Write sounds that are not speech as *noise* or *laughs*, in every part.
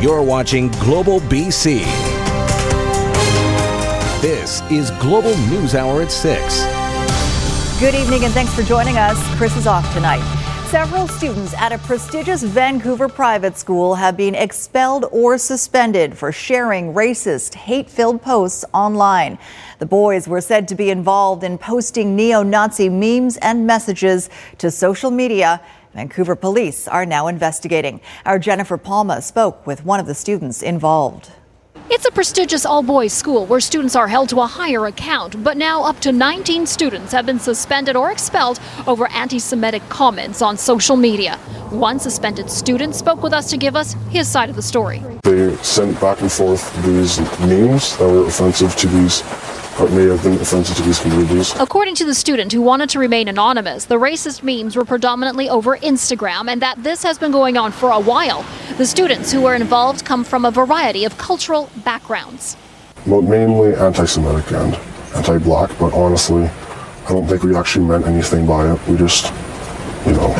You're watching Global BC. This is Global News Hour at 6. Good evening and thanks for joining us. Chris is off tonight. Several students at a prestigious Vancouver private school have been expelled or suspended for sharing racist, hate filled posts online. The boys were said to be involved in posting neo Nazi memes and messages to social media Vancouver police are now investigating. Our Jennifer Palma spoke with one of the students involved. It's a prestigious all boys school where students are held to a higher account, but now up to 19 students have been suspended or expelled over anti Semitic comments on social media. One suspended student spoke with us to give us his side of the story. They sent back and forth these memes that were offensive to these may have been offensive to these communities. According to the student who wanted to remain anonymous, the racist memes were predominantly over Instagram and that this has been going on for a while. The students who were involved come from a variety of cultural backgrounds. Well, mainly anti Semitic and anti black, but honestly, I don't think we actually meant anything by it. We just, you know,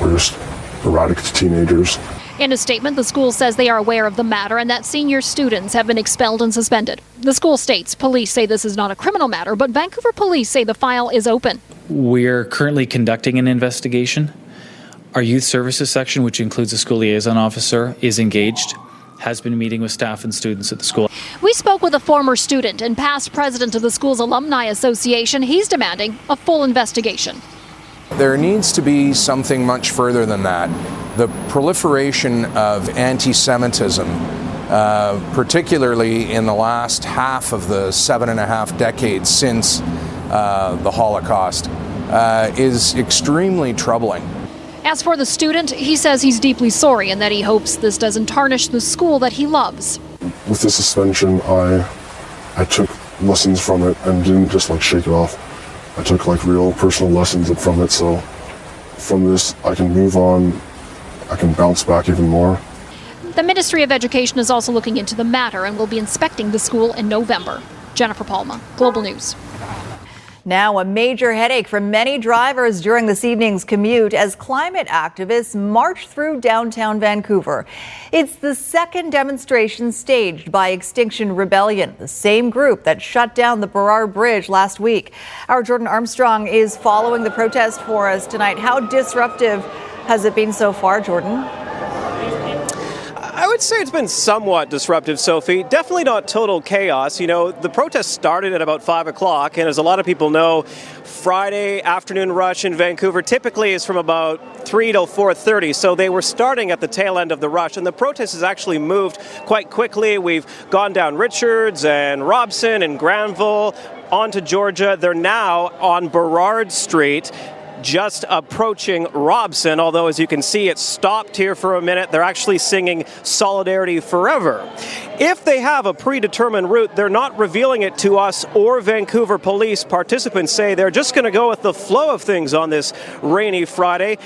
we're just erratic teenagers. In a statement, the school says they are aware of the matter and that senior students have been expelled and suspended. The school states police say this is not a criminal matter, but Vancouver police say the file is open. We're currently conducting an investigation. Our youth services section, which includes a school liaison officer, is engaged has been meeting with staff and students at the school. We spoke with a former student and past president of the school's alumni association. He's demanding a full investigation. There needs to be something much further than that the proliferation of anti Semitism, uh, particularly in the last half of the seven and a half decades since uh, the Holocaust, uh, is extremely troubling. As for the student, he says he's deeply sorry and that he hopes this doesn't tarnish the school that he loves. With the suspension, I I took lessons from it and didn't just like shake it off. I took like real personal lessons from it. So from this, I can move on I can bounce back even more. The Ministry of Education is also looking into the matter and will be inspecting the school in November. Jennifer Palma, Global News. Now, a major headache for many drivers during this evening's commute as climate activists march through downtown Vancouver. It's the second demonstration staged by Extinction Rebellion, the same group that shut down the Burrard Bridge last week. Our Jordan Armstrong is following the protest for us tonight. How disruptive has it been so far, Jordan? I would say it's been somewhat disruptive, Sophie. Definitely not total chaos. You know, the protest started at about 5 o'clock, and as a lot of people know, Friday afternoon rush in Vancouver typically is from about 3 till 4.30, so they were starting at the tail end of the rush, and the protest has actually moved quite quickly. We've gone down Richards and Robson and Granville onto Georgia. They're now on Burrard Street just approaching Robson, although as you can see, it stopped here for a minute. They're actually singing Solidarity Forever. If they have a predetermined route, they're not revealing it to us or Vancouver police. Participants say they're just going to go with the flow of things on this rainy Friday.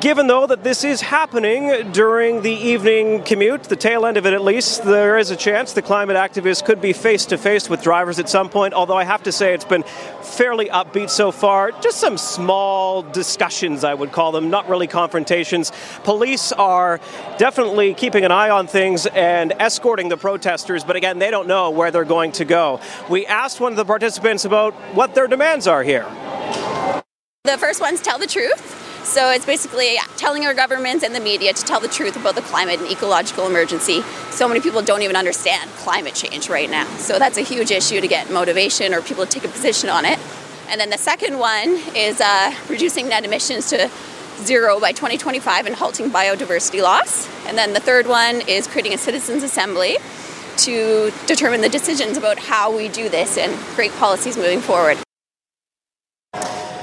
Given, though, that this is happening during the evening commute, the tail end of it at least, there is a chance the climate activists could be face to face with drivers at some point, although I have to say it's been fairly upbeat so far. Just some small discussions, I would call them, not really confrontations. Police are definitely keeping an eye on things and escorting the protesters, but again, they don't know where they're going to go. We asked one of the participants about what their demands are here. The first one's tell the truth. So it's basically telling our governments and the media to tell the truth about the climate and ecological emergency. So many people don't even understand climate change right now. So that's a huge issue to get motivation or people to take a position on it. And then the second one is uh, reducing net emissions to zero by 2025 and halting biodiversity loss. And then the third one is creating a citizens' assembly to determine the decisions about how we do this and create policies moving forward.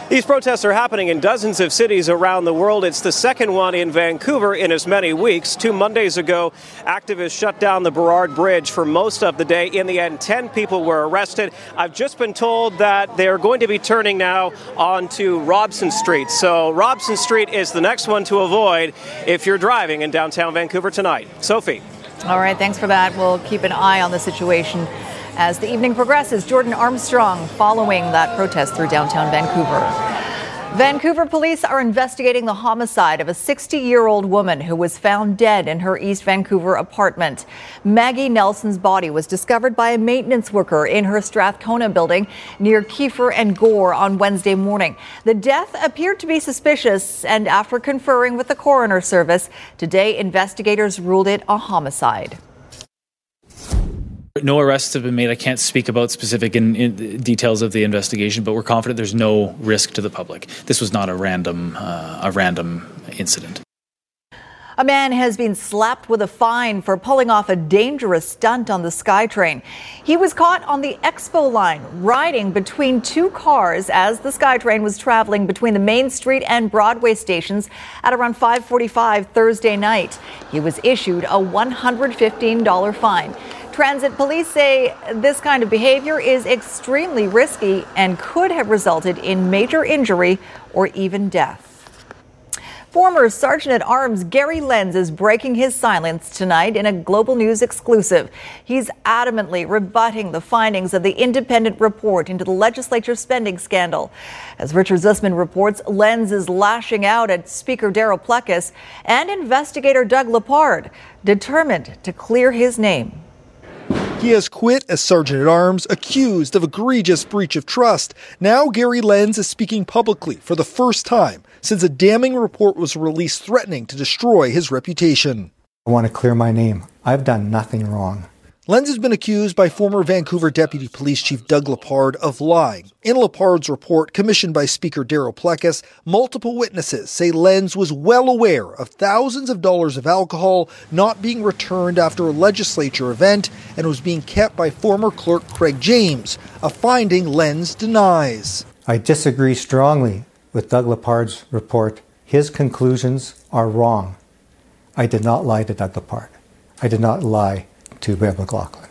These protests are happening in dozens of cities around the world. It's the second one in Vancouver in as many weeks. Two Mondays ago, activists shut down the Burrard Bridge for most of the day. In the end, 10 people were arrested. I've just been told that they're going to be turning now onto Robson Street. So, Robson Street is the next one to avoid if you're driving in downtown Vancouver tonight. Sophie. All right, thanks for that. We'll keep an eye on the situation as the evening progresses. Jordan Armstrong following that protest through downtown Vancouver. Vancouver police are investigating the homicide of a 60 year old woman who was found dead in her East Vancouver apartment. Maggie Nelson's body was discovered by a maintenance worker in her Strathcona building near Keefer and Gore on Wednesday morning. The death appeared to be suspicious, and after conferring with the coroner service, today investigators ruled it a homicide. No arrests have been made. I can't speak about specific in, in details of the investigation, but we're confident there's no risk to the public. This was not a random uh, a random incident. A man has been slapped with a fine for pulling off a dangerous stunt on the SkyTrain. He was caught on the Expo line riding between two cars as the SkyTrain was traveling between the Main Street and Broadway stations at around 5:45 Thursday night. He was issued a $115 fine. Transit police say this kind of behavior is extremely risky and could have resulted in major injury or even death. Former Sergeant at Arms Gary Lenz is breaking his silence tonight in a Global News exclusive. He's adamantly rebutting the findings of the independent report into the legislature spending scandal. As Richard Zussman reports, Lenz is lashing out at Speaker Darryl Plecas and investigator Doug Lepard, determined to clear his name. He has quit as Sergeant at Arms, accused of egregious breach of trust. Now Gary Lenz is speaking publicly for the first time since a damning report was released threatening to destroy his reputation. I want to clear my name. I've done nothing wrong. Lenz has been accused by former Vancouver Deputy Police Chief Doug Lepard of lying. In Lepard's report, commissioned by Speaker Darryl Plecas, multiple witnesses say Lenz was well aware of thousands of dollars of alcohol not being returned after a legislature event and was being kept by former clerk Craig James, a finding Lenz denies. I disagree strongly with Doug Lepard's report. His conclusions are wrong. I did not lie to Doug Lepard. I did not lie to Bev McLachlin.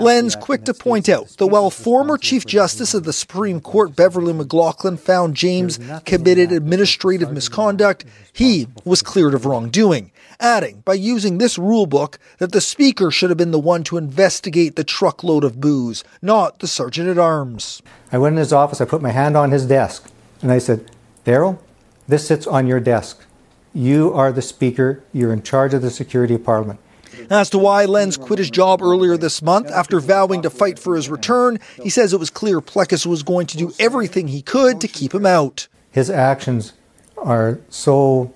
Len's quick to point out that while former Chief Justice of the Supreme Court Beverly McLachlin found James committed administrative misconduct, he was cleared of wrongdoing, adding by using this rulebook that the Speaker should have been the one to investigate the truckload of booze, not the Sergeant at Arms. I went in his office, I put my hand on his desk, and I said, Darryl, this sits on your desk. You are the Speaker, you're in charge of the security of Parliament. As to why Lenz quit his job earlier this month after vowing to fight for his return, he says it was clear Plecas was going to do everything he could to keep him out. His actions are so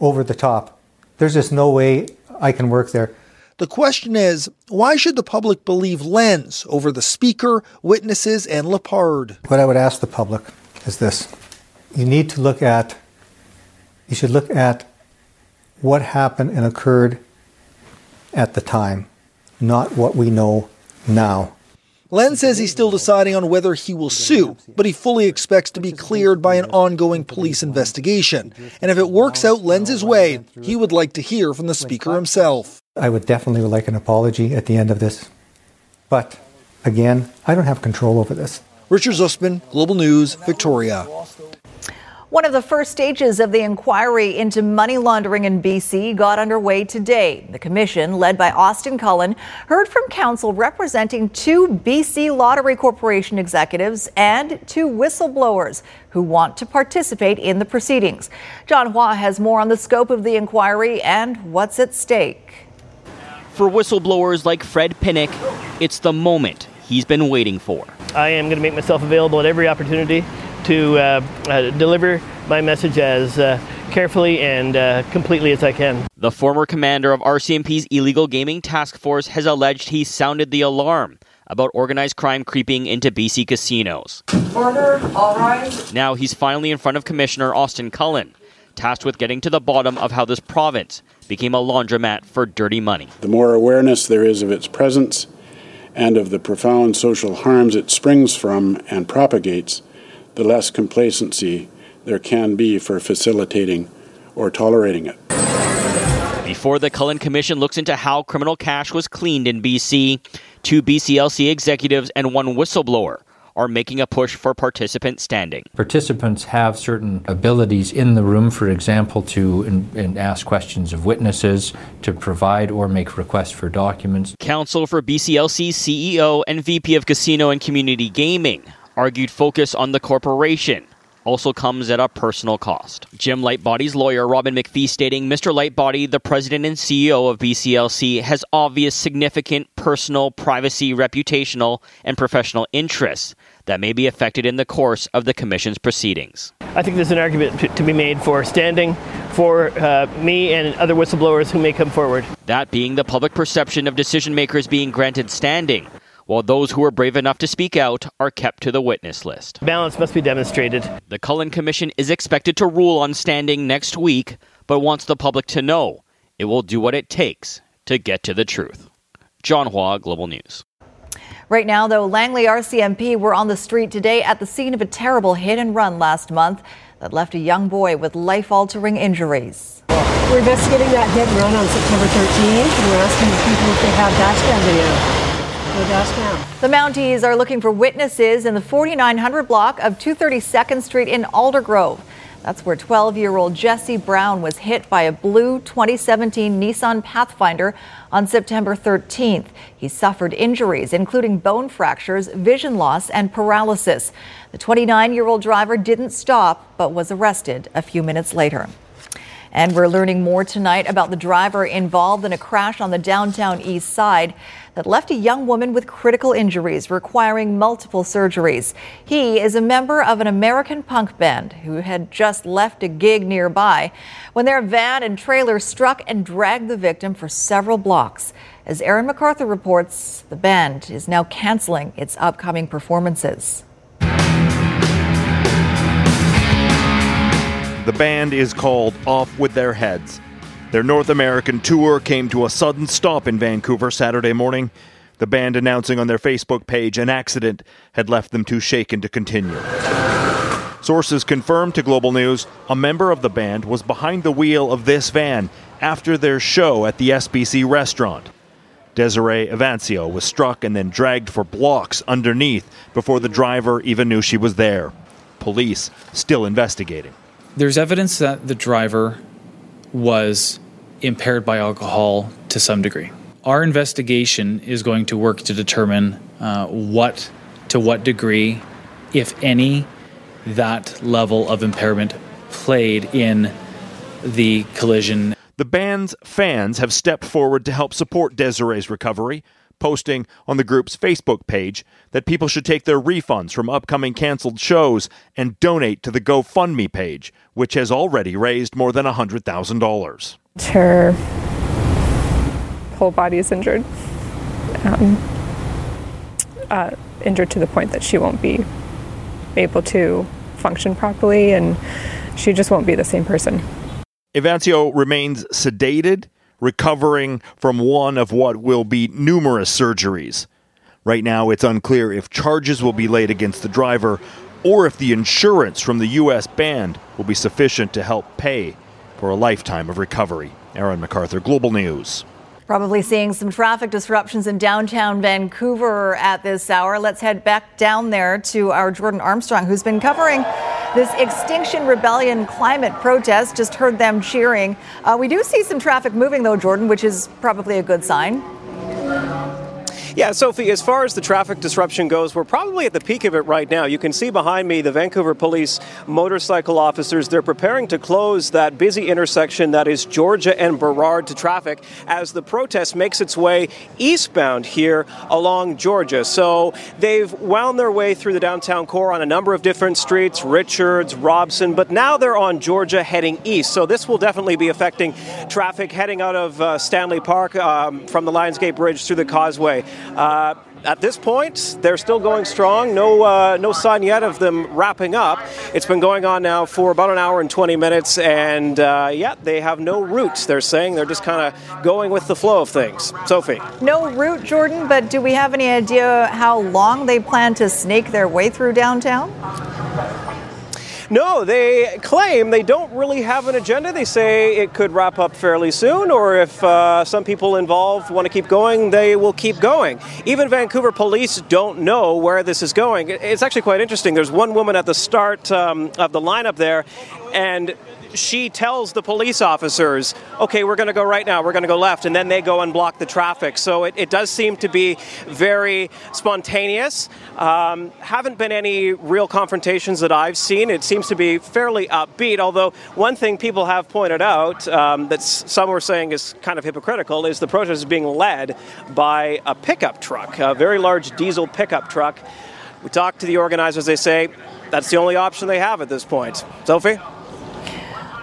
over the top. There's just no way I can work there. The question is, why should the public believe Lenz over the Speaker, witnesses, and Lepard? What I would ask the public is this. You need to look at, you should look at what happened and occurred at the time, not what we know now. Len says he's still deciding on whether he will sue, but he fully expects to be cleared by an ongoing police investigation. And if it works out Lenz's way, he would like to hear from the Speaker himself. I would definitely like an apology at the end of this. But again, I don't have control over this. Richard Zussman, Global News, Victoria. One of the first stages of the inquiry into money laundering in BC got underway today. The commission, led by Austin Cullen, heard from counsel representing two BC Lottery Corporation executives and two whistleblowers who want to participate in the proceedings. John Hua has more on the scope of the inquiry and what's at stake. For whistleblowers like Fred Pinnock, it's the moment he's been waiting for. I am going to make myself available at every opportunity to uh, uh, deliver my message as uh, carefully and uh, completely as I can. The former commander of RCMP's illegal gaming task force has alleged he sounded the alarm about organized crime creeping into BC casinos. Order, all right. Now he's finally in front of Commissioner Austin Cullen, tasked with getting to the bottom of how this province became a laundromat for dirty money. The more awareness there is of its presence and of the profound social harms it springs from and propagates, the less complacency there can be for facilitating or tolerating it. Before the Cullen Commission looks into how criminal cash was cleaned in BC, two BCLC executives and one whistleblower are making a push for participant standing. Participants have certain abilities in the room, for example, to in, in ask questions of witnesses, to provide or make requests for documents. Counsel for BCLC's CEO and VP of Casino and Community Gaming argued focus on the corporation, also comes at a personal cost. Jim Lightbody's lawyer, Robin McFee, stating Mr. Lightbody, the president and CEO of BCLC, has obvious significant personal, privacy, reputational, and professional interests that may be affected in the course of the Commission's proceedings. I think there's an argument to, to be made for standing for uh, me and other whistleblowers who may come forward. That being the public perception of decision makers being granted standing while those who are brave enough to speak out are kept to the witness list. Balance must be demonstrated. The Cullen Commission is expected to rule on standing next week, but wants the public to know it will do what it takes to get to the truth. John Hua, Global News. Right now, though, Langley RCMP were on the street today at the scene of a terrible hit and run last month that left a young boy with life altering injuries. We're investigating that hit and run on September 13th, and we're asking people if they have dash cam video. The Mounties are looking for witnesses in the 4900 block of 232nd Street in Aldergrove. That's where 12 year old Jesse Brown was hit by a blue 2017 Nissan Pathfinder on September 13th. He suffered injuries, including bone fractures, vision loss, and paralysis. The 29 year old driver didn't stop but was arrested a few minutes later. And we're learning more tonight about the driver involved in a crash on the downtown east side that left a young woman with critical injuries requiring multiple surgeries. He is a member of an American punk band who had just left a gig nearby when their van and trailer struck and dragged the victim for several blocks. As Aaron MacArthur reports, the band is now canceling its upcoming performances. The band is called Off With Their Heads. Their North American tour came to a sudden stop in Vancouver Saturday morning, the band announcing on their Facebook page an accident had left them too shaken to continue. Sources confirmed to Global News a member of the band was behind the wheel of this van after their show at the SBC restaurant. Desiree Evancio was struck and then dragged for blocks underneath before the driver even knew she was there. Police still investigating. There's evidence that the driver was impaired by alcohol to some degree. Our investigation is going to work to determine uh, what, to what degree, if any, that level of impairment played in the collision. The band's fans have stepped forward to help support Desiree's recovery posting on the group's Facebook page that people should take their refunds from upcoming canceled shows and donate to the GoFundMe page, which has already raised more than $100,000. Her whole body is injured. Um, uh, injured to the point that she won't be able to function properly and she just won't be the same person. Evancio remains sedated recovering from one of what will be numerous surgeries. Right now, it's unclear if charges will be laid against the driver or if the insurance from the U.S. band will be sufficient to help pay for a lifetime of recovery. Aaron MacArthur, Global News. Probably seeing some traffic disruptions in downtown Vancouver at this hour. Let's head back down there to our Jordan Armstrong, who's been covering this Extinction Rebellion climate protest. Just heard them cheering. Uh, we do see some traffic moving, though, Jordan, which is probably a good sign. Yeah, Sophie, as far as the traffic disruption goes, we're probably at the peak of it right now. You can see behind me the Vancouver Police motorcycle officers. They're preparing to close that busy intersection that is Georgia and Burrard to traffic as the protest makes its way eastbound here along Georgia. So they've wound their way through the downtown core on a number of different streets, Richards, Robson, but now they're on Georgia heading east. So this will definitely be affecting traffic heading out of uh, Stanley Park um, from the Lionsgate Bridge through the causeway. Uh, at this point, they're still going strong. No, uh, no sign yet of them wrapping up. It's been going on now for about an hour and 20 minutes, and uh, yeah, they have no route. They're saying they're just kind of going with the flow of things. Sophie, no route, Jordan. But do we have any idea how long they plan to snake their way through downtown? No, they claim they don't really have an agenda. They say it could wrap up fairly soon, or if uh, some people involved want to keep going, they will keep going. Even Vancouver police don't know where this is going. It's actually quite interesting. There's one woman at the start um, of the lineup there, and she tells the police officers, okay, we're going to go right now, we're going to go left, and then they go and block the traffic. So it, it does seem to be very spontaneous. Um, haven't been any real confrontations that I've seen. It seems to be fairly upbeat, although one thing people have pointed out um, that some were saying is kind of hypocritical is the protest is being led by a pickup truck, a very large diesel pickup truck. We talked to the organizers, they say that's the only option they have at this point. Sophie?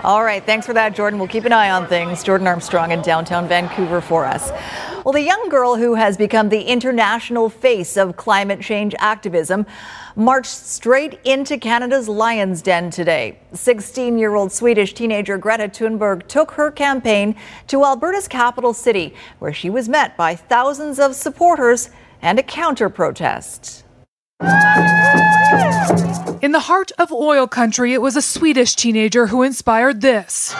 All right, thanks for that, Jordan. We'll keep an eye on things. Jordan Armstrong in downtown Vancouver for us. Well, the young girl who has become the international face of climate change activism marched straight into Canada's Lion's Den today. 16 year old Swedish teenager Greta Thunberg took her campaign to Alberta's capital city, where she was met by thousands of supporters and a counter protest. In the heart of oil country, it was a Swedish teenager who inspired this.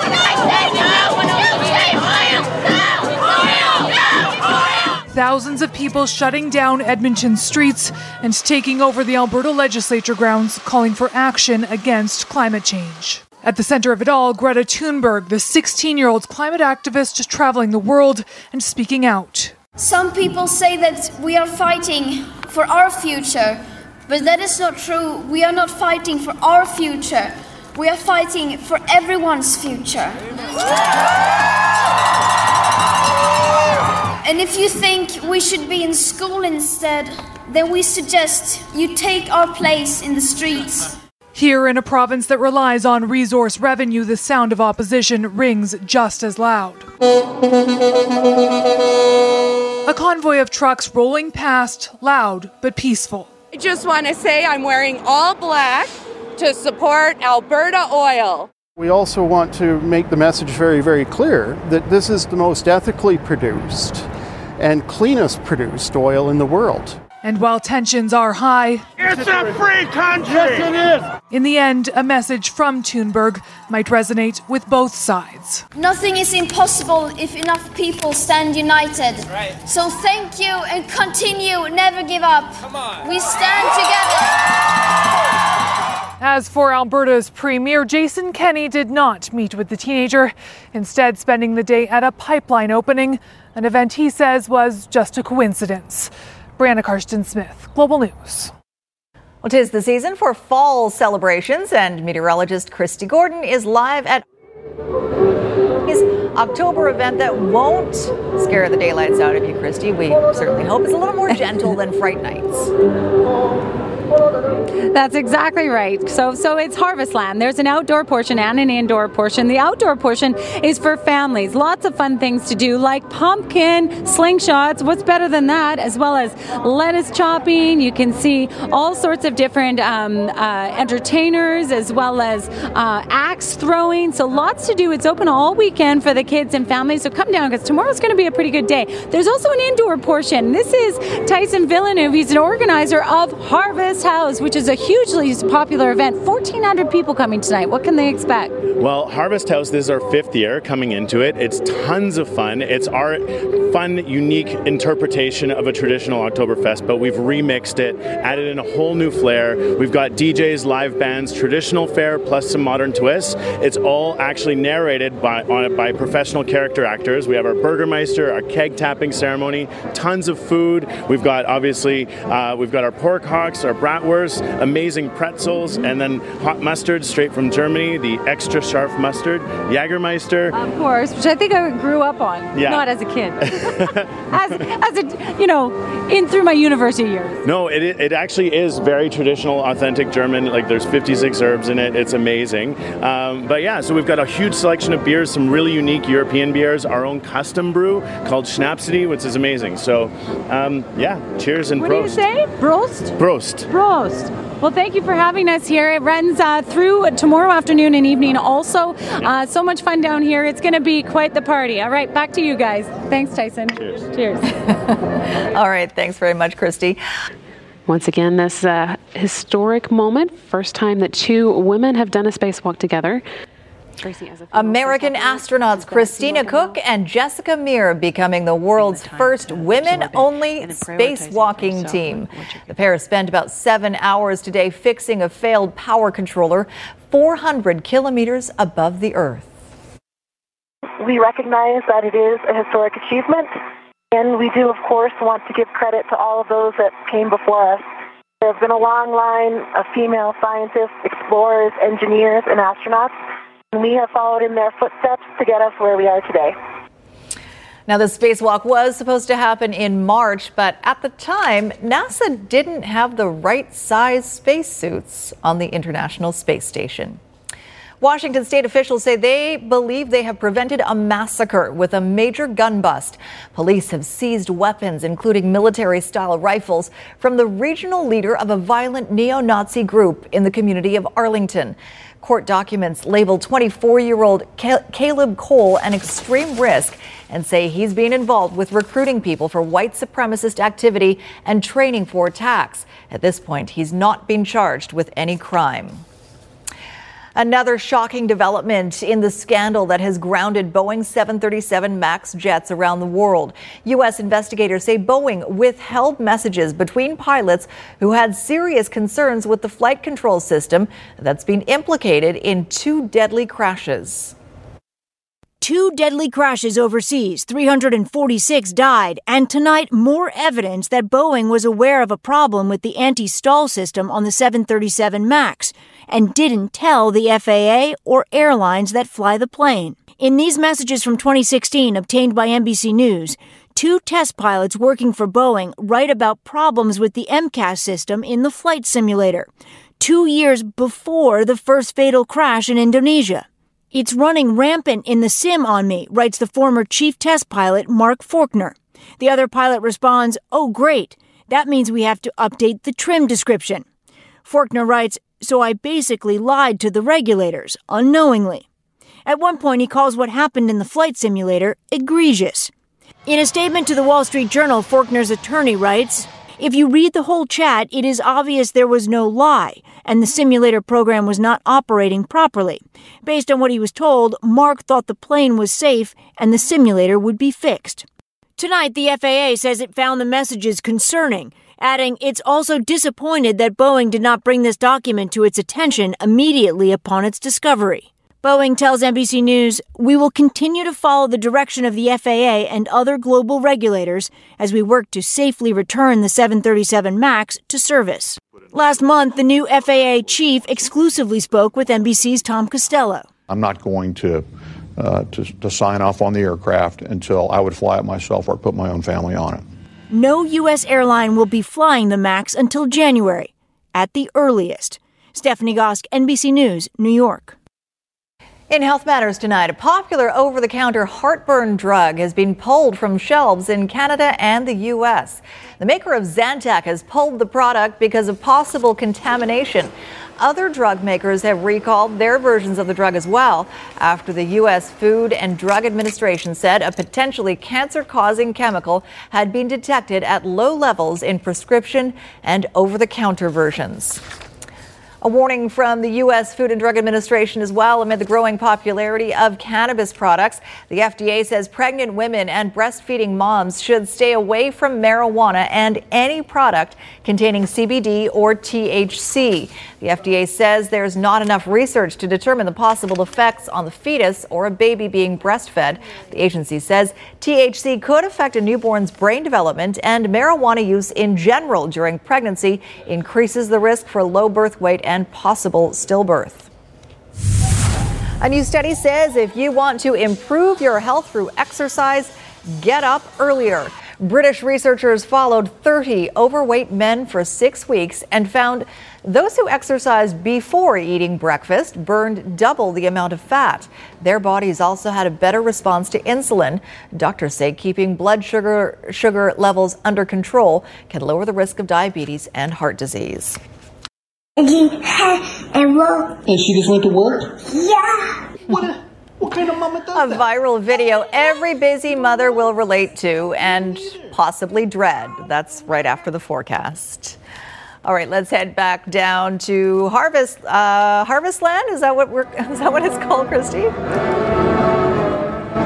Thousands of people shutting down Edmonton streets and taking over the Alberta legislature grounds, calling for action against climate change. At the center of it all, Greta Thunberg, the 16 year old climate activist traveling the world and speaking out. Some people say that we are fighting for our future, but that is not true. We are not fighting for our future, we are fighting for everyone's future. And if you think we should be in school instead, then we suggest you take our place in the streets. Here in a province that relies on resource revenue, the sound of opposition rings just as loud. A convoy of trucks rolling past, loud but peaceful. I just want to say I'm wearing all black to support Alberta Oil. We also want to make the message very, very clear that this is the most ethically produced and cleanest produced oil in the world. And while tensions are high, it's a free country. Yes, it is. In the end, a message from Thunberg might resonate with both sides. Nothing is impossible if enough people stand united. Right. So thank you and continue, never give up. Come on. We stand together. As for Alberta's Premier, Jason Kenney did not meet with the teenager, instead, spending the day at a pipeline opening, an event he says was just a coincidence. Brianna Karsten Smith, Global News. Well, tis the season for fall celebrations, and meteorologist Kristi Gordon is live at his October event that won't scare the daylights out of you, Kristi. We certainly hope it's a little more *laughs* gentle than Fright Nights. That's exactly right. So, so it's Harvest Land. There's an outdoor portion and an indoor portion. The outdoor portion is for families. Lots of fun things to do, like pumpkin slingshots. What's better than that? As well as lettuce chopping. You can see all sorts of different um, uh, entertainers, as well as uh, axe throwing. So, lots to do. It's open all weekend for the kids and families. So, come down because tomorrow's going to be a pretty good day. There's also an indoor portion. This is Tyson Villeneuve. He's an organizer of Harvest House, which is a hugely popular event. 1,400 people coming tonight. What can they expect? Well, Harvest House, this is our fifth year coming into it. It's tons of fun. It's our fun, unique interpretation of a traditional Oktoberfest, but we've remixed it, added in a whole new flair. We've got DJs, live bands, traditional fare, plus some modern twists. It's all actually narrated by, on, by professional character actors. We have our Burgermeister, our keg tapping ceremony, tons of food. We've got, obviously, uh, we've got our pork hocks, our bratwurst, amazing pretzels, and then hot mustard straight from Germany, the extra sharp mustard, Jagermeister. Of course, which I think I grew up on, Yeah. not as a kid. *laughs* as, as a, you know, in through my university years. No, it, it actually is very traditional, authentic German. Like there's 56 herbs in it. It's amazing. Um, but yeah, so we've got a huge selection of beers, some really unique European beers, our own custom brew called Schnapsity, which is amazing. So um, yeah, cheers and What do you prost. say? Brost? Prost. Prost. Well, thank you for having us here. It runs uh, through tomorrow afternoon and evening also. Uh, so much fun down here. It's going to be quite the party. All right, back to you guys. Thanks, Tyson. Cheers. Cheers. *laughs* All right, thanks very much, Kristi. Once again, this uh, historic moment, first time that two women have done a spacewalk together. Tracy, as a American astronauts Christina Koch and Jessica Meir becoming the world's first women only spacewalking team. The pair spent about seven hours today fixing a failed power controller. 400 kilometers above the Earth. We recognize that it is a historic achievement, and we do, of course, want to give credit to all of those that came before us. There has been a long line of female scientists, explorers, engineers, and astronauts, and we have followed in their footsteps to get us where we are today. Now, the spacewalk was supposed to happen in March, but at the time, NASA didn't have the right size spacesuits on the International Space Station. Washington state officials say they believe they have prevented a massacre with a major gun bust. Police have seized weapons, including military style rifles, from the regional leader of a violent neo Nazi group in the community of Arlington. Court documents label 24 year old Caleb Cole an extreme risk and say he's been involved with recruiting people for white supremacist activity and training for attacks. At this point, he's not been charged with any crime. Another shocking development in the scandal that has grounded Boeing 737 MAX jets around the world. U.S. investigators say Boeing withheld messages between pilots who had serious concerns with the flight control system that's been implicated in two deadly crashes. Two deadly crashes overseas, 346 died, and tonight more evidence that Boeing was aware of a problem with the anti stall system on the 737 MAX and didn't tell the FAA or airlines that fly the plane. In these messages from 2016 obtained by NBC News, two test pilots working for Boeing write about problems with the MCAS system in the flight simulator, two years before the first fatal crash in Indonesia. It's running rampant in the sim on me, writes the former chief test pilot Mark Forkner. The other pilot responds, Oh, great. That means we have to update the trim description. Forkner writes, so I basically lied to the regulators, unknowingly. At one point, he calls what happened in the flight simulator egregious. In a statement to the Wall Street Journal, Forkner's attorney writes If you read the whole chat, it is obvious there was no lie, and the simulator program was not operating properly. Based on what he was told, Mark thought the plane was safe and the simulator would be fixed. Tonight, the FAA says it found the messages concerning adding it's also disappointed that Boeing did not bring this document to its attention immediately upon its discovery. Boeing tells NBC News, We will continue to follow the direction of the FAA and other global regulators as we work to safely return the 737 MAX to service. Last month, the new FAA chief exclusively spoke with NBC's Tom Costello. I'm not going to, uh, to, to sign off on the aircraft until I would fly it myself or put my own family on it no U.S. airline will be flying the MAX until January, at the earliest. Stephanie Gosk, NBC News, New York. In Health Matters tonight, a popular over the counter heartburn drug has been pulled from shelves in Canada and the U.S. The maker of Zantac has pulled the product because of possible contamination. Other drug makers have recalled their versions of the drug as well after the U.S. Food and Drug Administration said a potentially cancer causing chemical had been detected at low levels in prescription and over the counter versions. A warning from the U.S. Food and Drug Administration as well amid the growing popularity of cannabis products. The FDA says pregnant women and breastfeeding moms should stay away from marijuana and any product containing CBD or THC. The FDA says there's not enough research to determine the possible effects on the fetus or a baby being breastfed. The agency says THC could affect a newborn's brain development, and marijuana use in general during pregnancy increases the risk for low birth weight and possible stillbirth. A new study says if you want to improve your health through exercise, get up earlier. British researchers followed 30 overweight men for six weeks and found those who exercised before eating breakfast burned double the amount of fat. Their bodies also had a better response to insulin. Doctors say keeping blood sugar, sugar levels under control can lower the risk of diabetes and heart disease. And she just went to work? Yeah. What? What kind of mama does A viral video every busy mother will relate to and possibly dread. That's right after the forecast. All right, let's head back down to Harvest uh, Harvest Land. Is that what we're? *laughs* Is that what it's called, Kristi?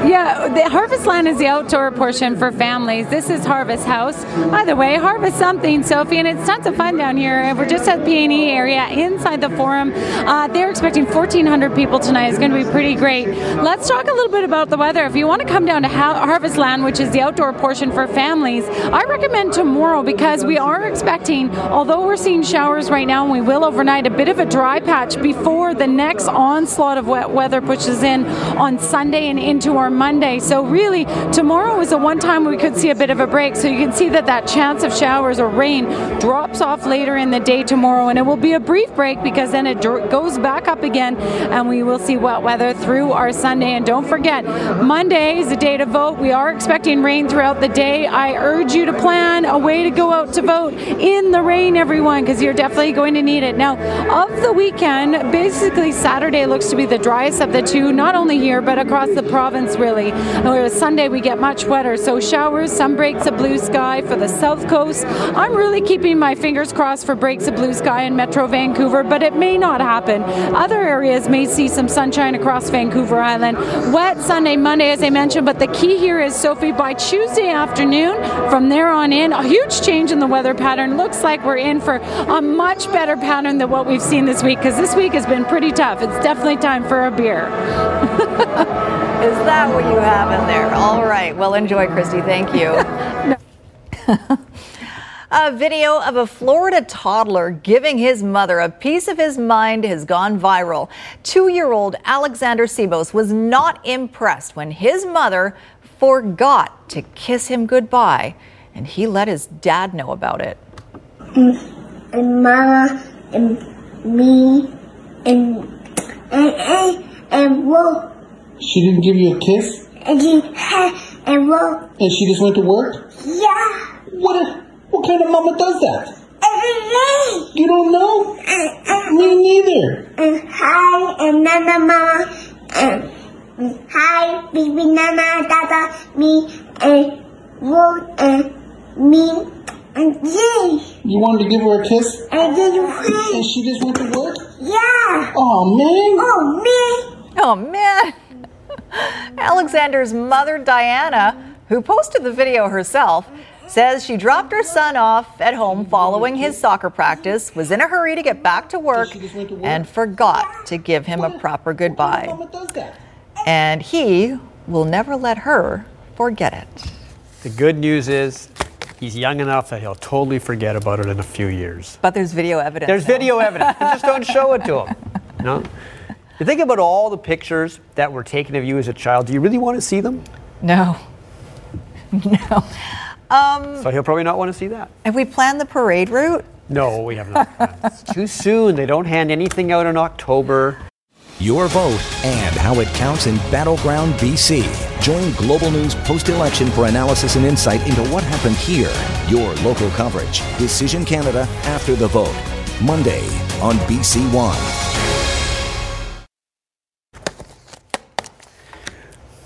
Yeah, the Harvest Land is the outdoor portion for families. This is Harvest House. Either way, harvest something, Sophie, and it's tons of fun down here. We're just at the PNE area inside the forum. Uh, they're expecting 1,400 people tonight. It's going to be pretty great. Let's talk a little bit about the weather. If you want to come down to ha- Harvest Land, which is the outdoor portion for families, I recommend tomorrow because we are expecting, although we're seeing showers right now and we will overnight, a bit of a dry patch before the next onslaught of wet weather pushes in on Sunday and into our Monday. So really, tomorrow is the one time we could see a bit of a break. So you can see that that chance of showers or rain drops off later in the day tomorrow, and it will be a brief break because then it goes back up again, and we will see wet weather through our Sunday. And don't forget, Monday is the day to vote. We are expecting rain throughout the day. I urge you to plan a way to go out to vote in the rain, everyone, because you're definitely going to need it. Now, of the weekend, basically Saturday looks to be the driest of the two, not only here but across the province, really. Oh, Whereas Sunday we get much wetter, so showers, some breaks of blue sky for the south coast. I'm really keeping my fingers crossed for breaks of blue sky in Metro Vancouver, but it may not happen. Other areas may see some sunshine across Vancouver Island. Wet Sunday, Monday, as I mentioned, but the key here is Sophie by Tuesday afternoon. From there on in, a huge change in the weather pattern. Looks like we're in for a much better pattern than what we've seen this week because this week has been pretty tough. It's definitely time for a beer. *laughs* Is that what you have in there? All right. Well, enjoy, Kristi. Thank you. A video of a Florida toddler giving his mother a piece of his mind has gone viral. Two year old Alexander Sebos was not impressed when his mother forgot to kiss him goodbye, and he let his dad know about it. and mama and me and and and, and whoa. She didn't give you a kiss? And she and whoa. And she just went to work? Yeah. What a, what kind of mama does that? Every day. You don't know? Me neither. And hi and nana mama mm, and and hi baby nana dada me and whoa and me and yay. You wanted to give her a kiss? And then you. And she just went to work? Yeah. Oh man. Oh man. Oh, man. *laughs* Alexander's mother, Diana, who posted the video herself, says she dropped her son off at home following his soccer practice, was in a hurry to get back to work, and forgot to give him a proper goodbye. And he will never let her forget it. The good news is he's young enough that he'll totally forget about it in a few years. But there's video evidence. There's now. video evidence. Just don't show it to him. *laughs* No. You think about all the pictures that were taken of you as a child. Do you really want to see them? No. *laughs* no. Um, So he'll probably not want to see that. have we planned the parade route? No, we have not. it's too soon. They don't hand anything out in October. Your vote and how it counts in Battleground BC. Join Global News post election for analysis and insight into what happened here. Your local coverage. Decision Canada after the vote. Monday on BC One.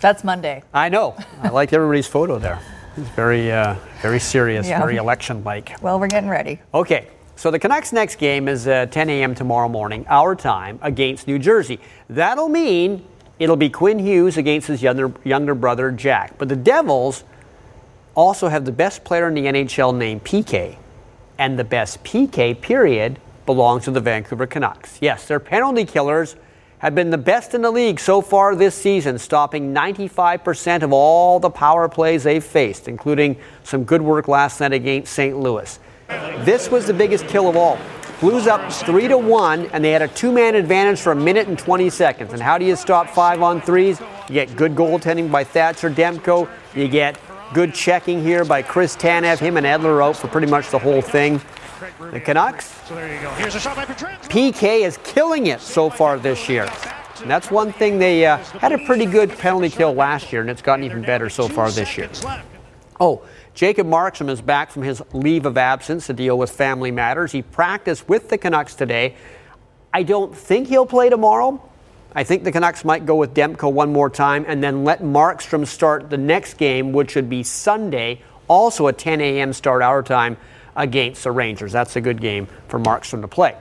That's Monday. I know. I liked everybody's photo there. It's very, uh, very serious, Yeah. very election-like. Well, we're getting ready. Okay, so the Canucks' next game is uh, 10 a.m. tomorrow morning, our time, against New Jersey. That'll mean it'll be Quinn Hughes against his younger, younger brother, Jack. But the Devils also have the best player in the NHL named PK, and the best PK, period, belongs to the Vancouver Canucks. Yes, they're penalty killers have been the best in the league so far this season, stopping 95% of all the power plays they've faced, including some good work last night against St. Louis. This was the biggest kill of all. Blues up three to one, and they had a two-man advantage for a minute and 20 seconds. And how do you stop five on threes? You get good goaltending by Thatcher Demko. You get good checking here by Chris Tanev. Him and Edler out for pretty much the whole thing. The Canucks, So there you go. Here's a shot by Pietrangelo. PK is killing it so far this year. And that's one thing they uh, had a pretty good penalty kill last year, and it's gotten even better so far this year. Oh, Jacob Markstrom is back from his leave of absence to deal with family matters. He practiced with the Canucks today. I don't think he'll play tomorrow. I think the Canucks might go with Demko one more time and then let Markstrom start the next game, which would be Sunday, also a 10 a.m. start our time against the Rangers. That's a good game for Markstrom to play.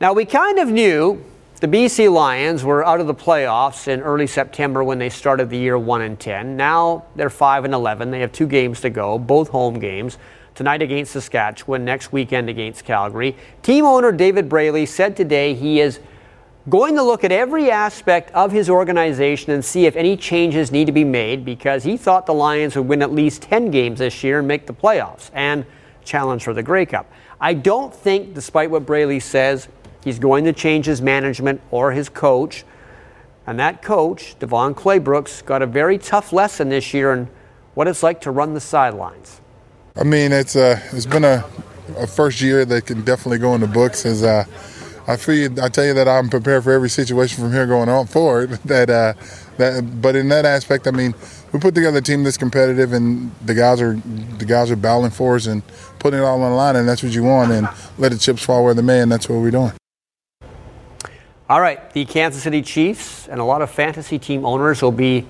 Now, we kind of knew The BC Lions were out of the playoffs in early September when they started the year 1 and 10. Now they're 5 and 11. They have two games to go, both home games. Tonight against Saskatchewan, next weekend against Calgary. Team owner David Braley said today he is going to look at every aspect of his organization and see if any changes need to be made because he thought the Lions would win at least 10 games this year and make the playoffs and challenge for the Grey Cup. I don't think, despite what Braley says, He's going to change his management or his coach. And that coach, DeVone Claybrooks, got a very tough lesson this year in what it's like to run the sidelines. I mean, it's uh, it's been a, a first year that can definitely go in the books. As uh, I feel, I tell you that I'm prepared for every situation from here going on forward. *laughs* That, uh, that, but in that aspect, I mean, we put together a team that's competitive, and the guys are the guys are battling for us and putting it all on the line, and that's what you want. And let the chips fall where they may, and that's what we're doing. All right, the Kansas City Chiefs and a lot of fantasy team owners will be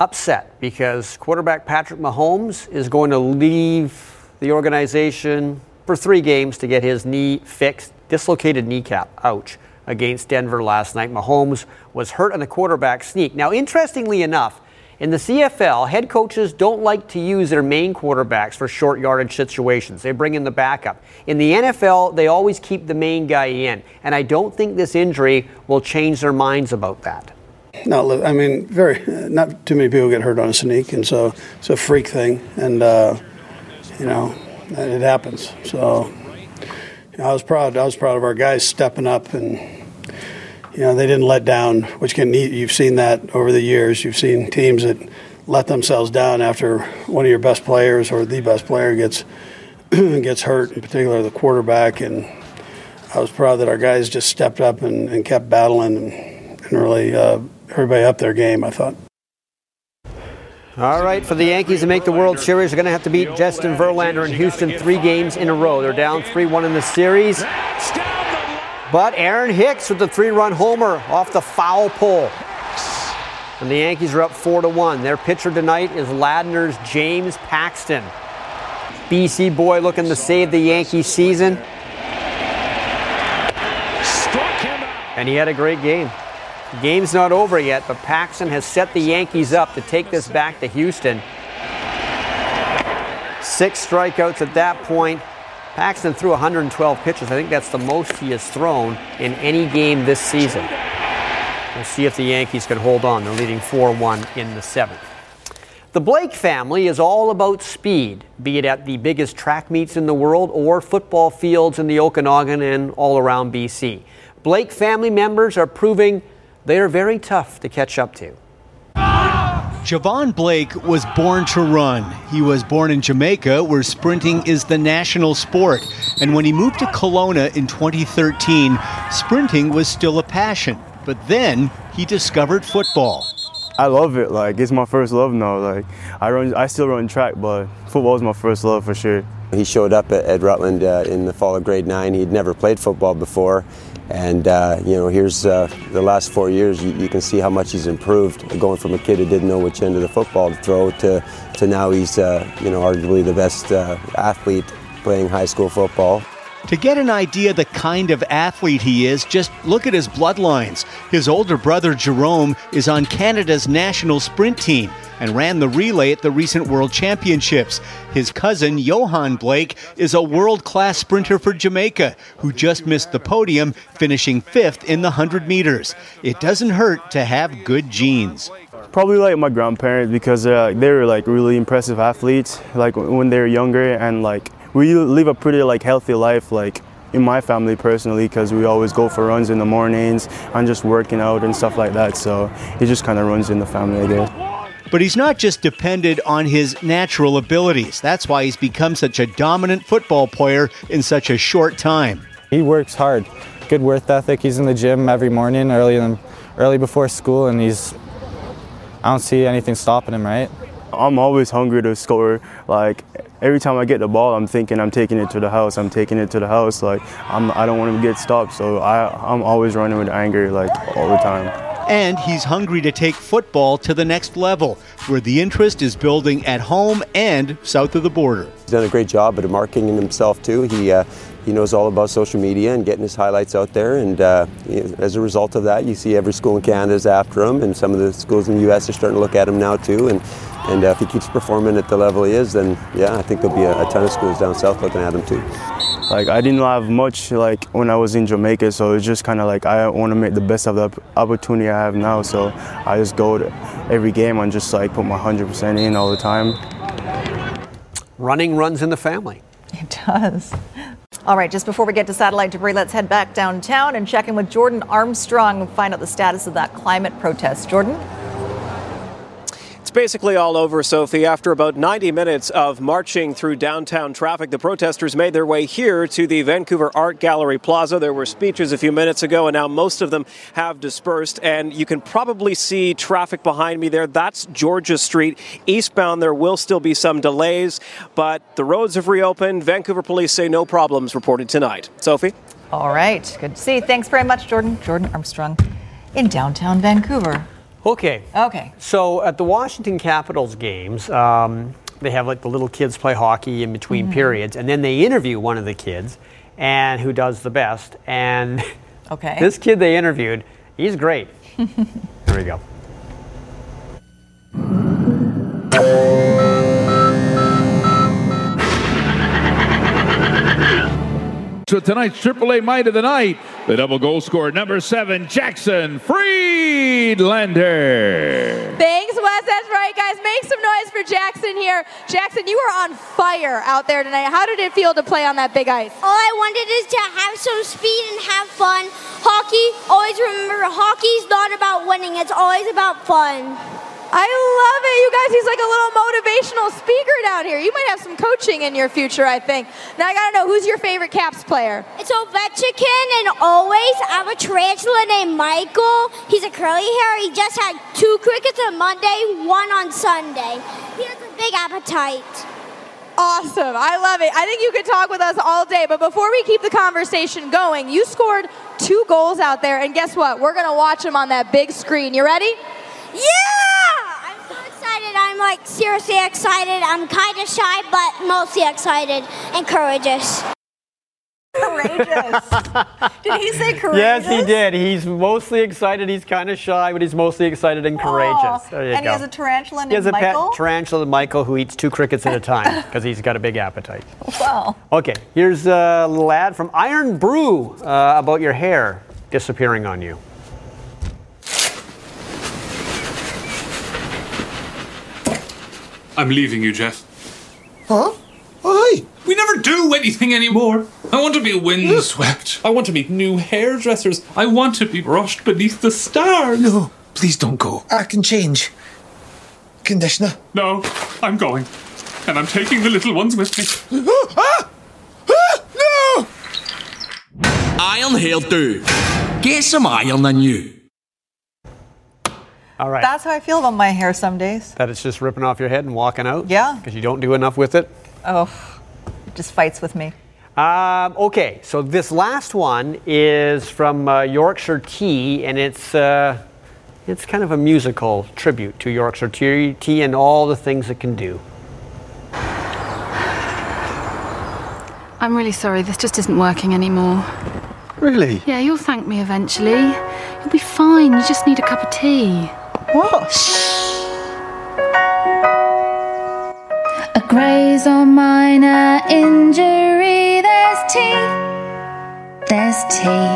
upset because quarterback Patrick Mahomes is going to leave the organization for three games to get his knee fixed, dislocated kneecap. Ouch. Against Denver last night. Mahomes was hurt on the quarterback sneak. Now, interestingly enough, in the CFL, head coaches don't like to use their main quarterbacks for short yardage situations. They bring in the backup. In the NFL, they always keep the main guy in. And I don't think this injury will change their minds about that. No, I mean, very *laughs* not too many people get hurt on a sneak, and so it's a freak thing, and uh, you know, it happens. So you know, I was proud. I was proud of our guys stepping up and you know, they didn't let down, which can you've seen that over the years. You've seen teams that let themselves down after one of your best players or the best player gets *clears throat* gets hurt, in particular the quarterback. And I was proud that our guys just stepped up and, and kept battling and, and really uh, everybody up their game. I thought. All right, for the Yankees to make the World Series, they're going to have to beat Justin Verlander in Houston three games in a row. They're down 3 1 in the series. But Aaron Hicks with the three-run homer off the foul pole. And the Yankees are up 4 to 1. Their pitcher tonight is Ladner's James Paxton. BC boy looking to save the Yankee season. And he had a great game. The game's not over yet, but Paxton has set the Yankees up to take this back to Houston. Six strikeouts at that point. Paxton threw 112 pitches. I think that's the most he has thrown in any game this season. We'll see if the Yankees can hold on. They're leading 4 1 in the seventh. The Blake family is all about speed, be it at the biggest track meets in the world or football fields in the Okanagan and all around BC. Blake family members are proving they are very tough to catch up to. Javon Blake was born to run. He was born in Jamaica, where sprinting is the national sport. And when he moved to Kelowna in 2013, sprinting was still a passion. But then he discovered football. I love it. Like it's my first love now. Like I run, I still run track, but football is my first love for sure. He showed up at, at Rutland uh, in the fall of grade nine. He'd never played football before, and uh, you know, here's uh, the last four years. You, you, can see how much he's improved, going from a kid who didn't know which end of the football to throw to, to now he's uh, you know arguably the best uh, athlete playing high school football. To get an idea the kind of athlete he is, just look at his bloodlines. His older brother Jerome is on Canada's national sprint team and ran the relay at the recent World Championships. His cousin Yohan Blake is a world class sprinter for Jamaica who just missed the podium, finishing fifth in the 100 meters. It doesn't hurt to have good genes probably like my grandparents because uh, they were like really impressive athletes like when they were younger and like we live a pretty like healthy life like in my family personally because we always go for runs in the mornings and just working out and stuff like that so it just kind of runs in the family i guess. But he's not just dependent on his natural abilities. That's why he's become such a dominant football player in such a short time. He works hard. Good work ethic. He's in the gym every morning early in, early before school and he's i don't see anything stopping him right? I'm always hungry to score. Like every time I get the ball, I'm thinking I'm taking it to the house. I'm taking it to the house. Like I'm, I don't want to get stopped. So I, I'm always running with anger, like all the time. And he's hungry to take football to the next level, where the interest is building at home and south of the border. He's done a great job at marketing himself too. He uh, he knows all about social media and getting his highlights out there. And uh, as a result of that, you see every school in Canada is after him, and some of the schools in the U.S. are starting to look at him now too. And and uh, if he keeps performing at the level he is, then yeah, I think there'll be a, a ton of schools down south looking at him too. Like I didn't have much like when I was in Jamaica, so it's just kind of like I want to make the best of the opportunity I have now. So I just go to every game and just like put my 100% in all the time. Running runs in the family. It does. All right, just before we get to satellite debris, let's head back downtown and check in with Jordan Armstrong and find out the status of that climate protest. Jordan? Basically all over, Sophie. After about 90 minutes of marching through downtown traffic, the protesters made their way here to the Vancouver Art Gallery Plaza. There were speeches a few minutes ago, and now most of them have dispersed. And you can probably see traffic behind me there. That's Georgia Street. Eastbound, there will still be some delays, but the roads have reopened. Vancouver police say no problems reported tonight. Sophie? All right, good to see. Thanks very much, Jordan. Jordan Armstrong in downtown Vancouver. Okay. Okay. So at the Washington Capitals games, um, they have like the little kids play hockey in between Mhm. periods, and then they interview one of the kids, and who does the best. And *laughs* Okay. this kid they interviewed, he's great. *laughs* Here we go. So tonight's AAA Mite of the Night, the double goal scorer, number seven, Jackson Friedlander. Thanks, Wes. That's right, guys. Make some noise for Jackson here. Jackson, you were on fire out there tonight. How did it feel to play on that big ice? All I wanted is to have some speed and have fun. Hockey, always remember, hockey's not about winning, it's always about fun. I love it, you guys. He's like a little motivational speaker down here. You might have some coaching in your future, I think. Now I gotta know who's your favorite Caps player? It's Ovechkin, and always I have a tarantula named Michael. He's a curly hair. He just had two crickets on Monday, one on Sunday. He has a big appetite. Awesome. I love it. I think you could talk with us all day, but before we keep the conversation going, you scored two goals out there, and guess what? We're going to watch them on that big screen. You ready? Yeah! I'm so excited. I'm like seriously excited. I'm kind of shy, but mostly excited and courageous. Courageous. *laughs* Did he say courageous? Yes, he did. He's mostly excited. He's kind of shy, but he's mostly excited and courageous. Aw, There you and go. he has a tarantula named Michael? He has a Michael. pet tarantula, Michael, who eats two crickets at a time because he's got a big appetite. Wow. Okay, here's a little ad from Irn-Bru uh, about your hair disappearing on you. I'm leaving you, Jeff. Huh? Why? We never do anything anymore. I want to be windswept. I want to meet new hairdressers. I want to be brushed beneath the stars. No, please don't go. I can change. Conditioner. No, I'm going. And I'm taking the little ones with me. ah! *gasps* Ah! No! Iron hairdo. Get some iron in you. All right. That's how I feel about my hair some days. That it's just ripping off your head and walking out? Yeah. Because you don't do enough with it? Oh, it just fights with me. Um, okay, so this last one is from uh, Yorkshire Tea, and it's uh, it's kind of a musical tribute to Yorkshire Tea, tea and all the things it can do. I'm really sorry, this just isn't working anymore. Really? Yeah, you'll thank me eventually. You'll be fine, you just need a cup of tea. What? A graze or minor injury, there's tea. There's tea.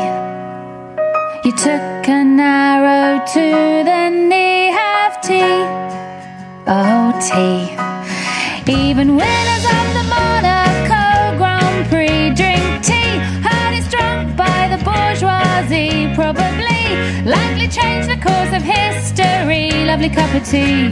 You took an arrow to the knee, have tea. Oh, tea. Even winners of the Monaco of history. Lovely cup of tea.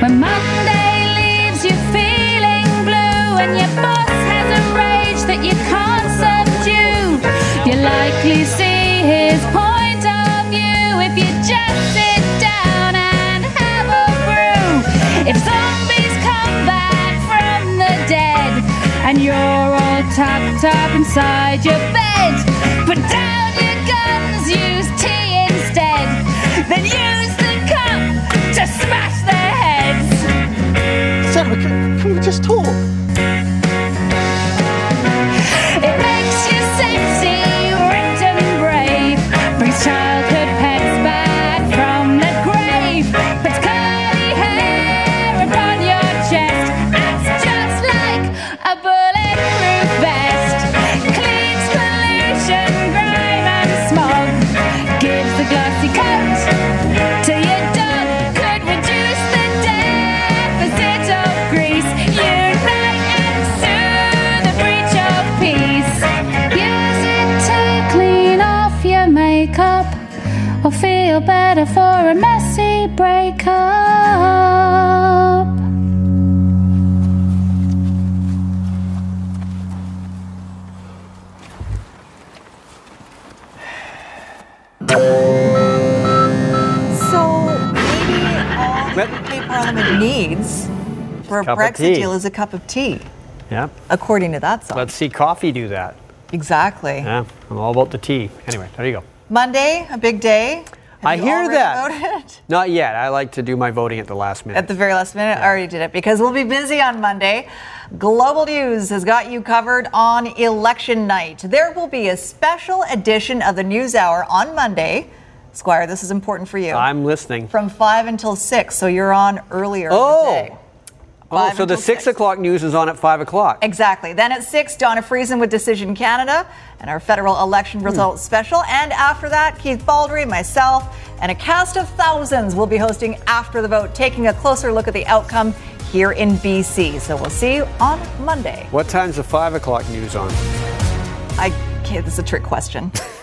When Monday leaves you feeling blue and your boss has a rage that you can't subdue, you likely see his point of view if you just sit down and have a brew. If zombies come back from the dead and you're all tucked up inside your bed, put down your guns, instead, then use the cup to smash their heads. Sarah, can, can we just talk? Better for a messy breakup. So maybe all the UK Parliament needs for a Cup of Brexit tea. deal is a cup of tea, Yeah. according to that song. Let's see coffee do that. Exactly. Yeah. I'm all about the tea. Anyway, there you go. Monday, a big day. Have I hear that. voted? *laughs* Not yet. I like to do my voting at the last minute. At the very last minute, I already did it because we'll be busy on Monday. Global News has got you covered on election night. There will be a special edition of the News Hour on Monday. Squire, this is important for you. I'm listening. From 5 until 6, so you're on earlier Oh. Oh, so the six o'clock news is on at five o'clock. Exactly. Then at 6, Dawna Friesen with Decision Canada and our federal Hmm. election results special. And after that, Keith Baldrey, myself, and a cast of thousands will be hosting After the Vote, taking a closer look at the outcome here in BC. So we'll see you on Monday. What time's the five o'clock news on? I, okay, this is a trick question. *laughs*